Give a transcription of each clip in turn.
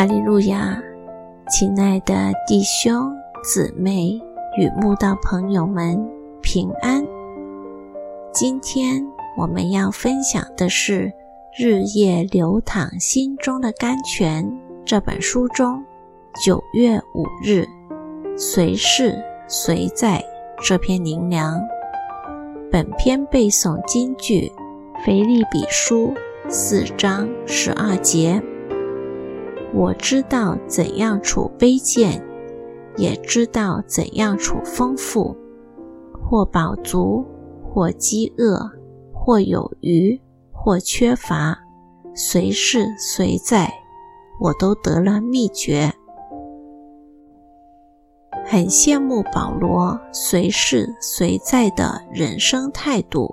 哈利路亚，亲爱的弟兄姊妹与慕道朋友们平安。今天我们要分享的是《日夜流淌心中的甘泉》这本书中九月五日“随事随在”这篇灵粮。本篇背诵金句：腓立比书四章十二节。我知道怎样处卑贱，也知道怎样处丰富；或饱足，或饥饿，或有余，或缺乏，随事随在，我都得了秘诀。很羡慕保罗随事随在的人生态度，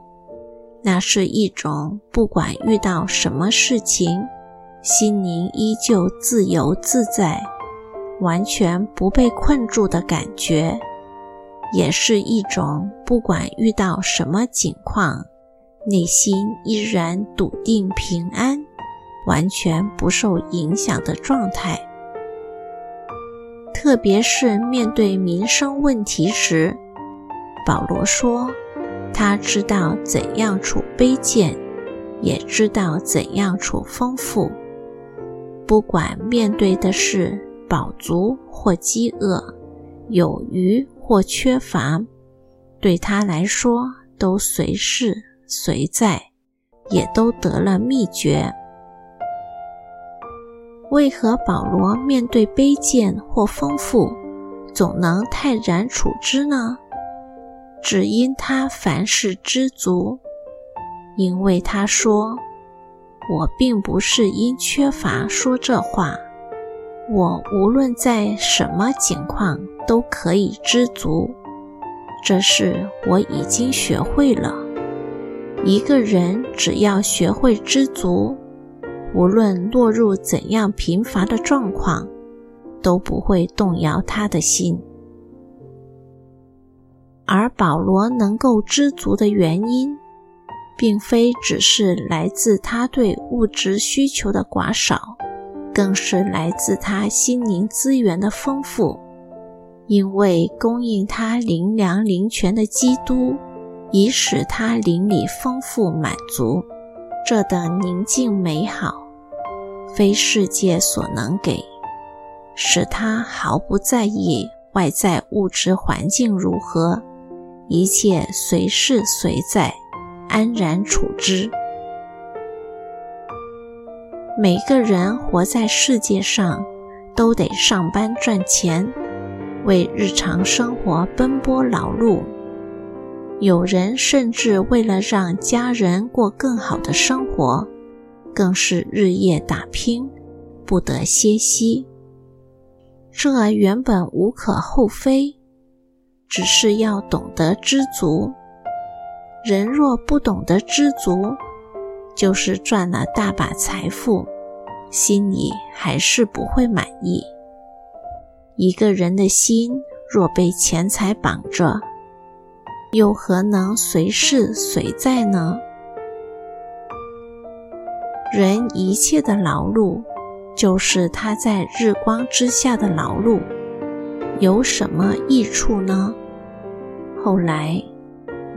那是一种不管遇到什么事情。心灵依旧自由自在，完全不被困住的感觉，也是一种不管遇到什么境况，内心依然笃定平安，完全不受影响的状态。特别是面对民生问题时，保罗说：“他知道怎样处卑贱，也知道怎样处丰富。”不管面对的是饱足或饥饿，有余或缺乏，对他来说都随事随在，也都得了秘诀。为何保罗面对卑贱或丰富，总能泰然处之呢？只因他凡事知足，因为他说。我并不是因缺乏说这话，我无论在什么境况都可以知足，这是我已经学会了。一个人只要学会知足，无论落入怎样贫乏的状况，都不会动摇他的心。而保罗能够知足的原因。并非只是来自他对物质需求的寡少，更是来自他心灵资源的丰富。因为供应他灵粮灵泉的基督，已使他灵里丰富满足。这等宁静美好，非世界所能给，使他毫不在意外在物质环境如何，一切随事随在。安然处之。每个人活在世界上，都得上班赚钱，为日常生活奔波劳碌。有人甚至为了让家人过更好的生活，更是日夜打拼，不得歇息。这原本无可厚非，只是要懂得知足。人若不懂得知足，就是赚了大把财富，心里还是不会满意。一个人的心若被钱财绑着，又何能随事随在呢？人一切的劳碌，就是他在日光之下的劳碌，有什么益处呢？后来。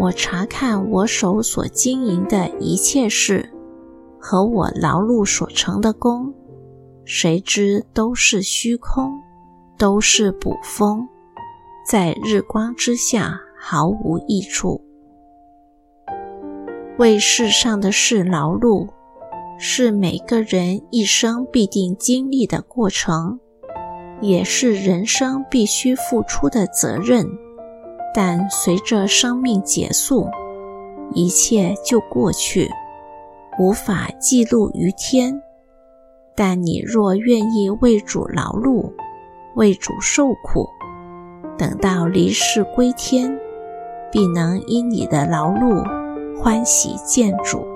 我查看我手所经营的一切事，和我劳碌所成的功，谁知都是虚空，都是捕风，在日光之下毫无益处。为世上的事劳碌，是每个人一生必定经历的过程，也是人生必须付出的责任。但随着生命结束，一切就过去，无法记录于天。但你若愿意为主劳碌，为主受苦，等到离世归天，必能因你的劳碌欢喜见主。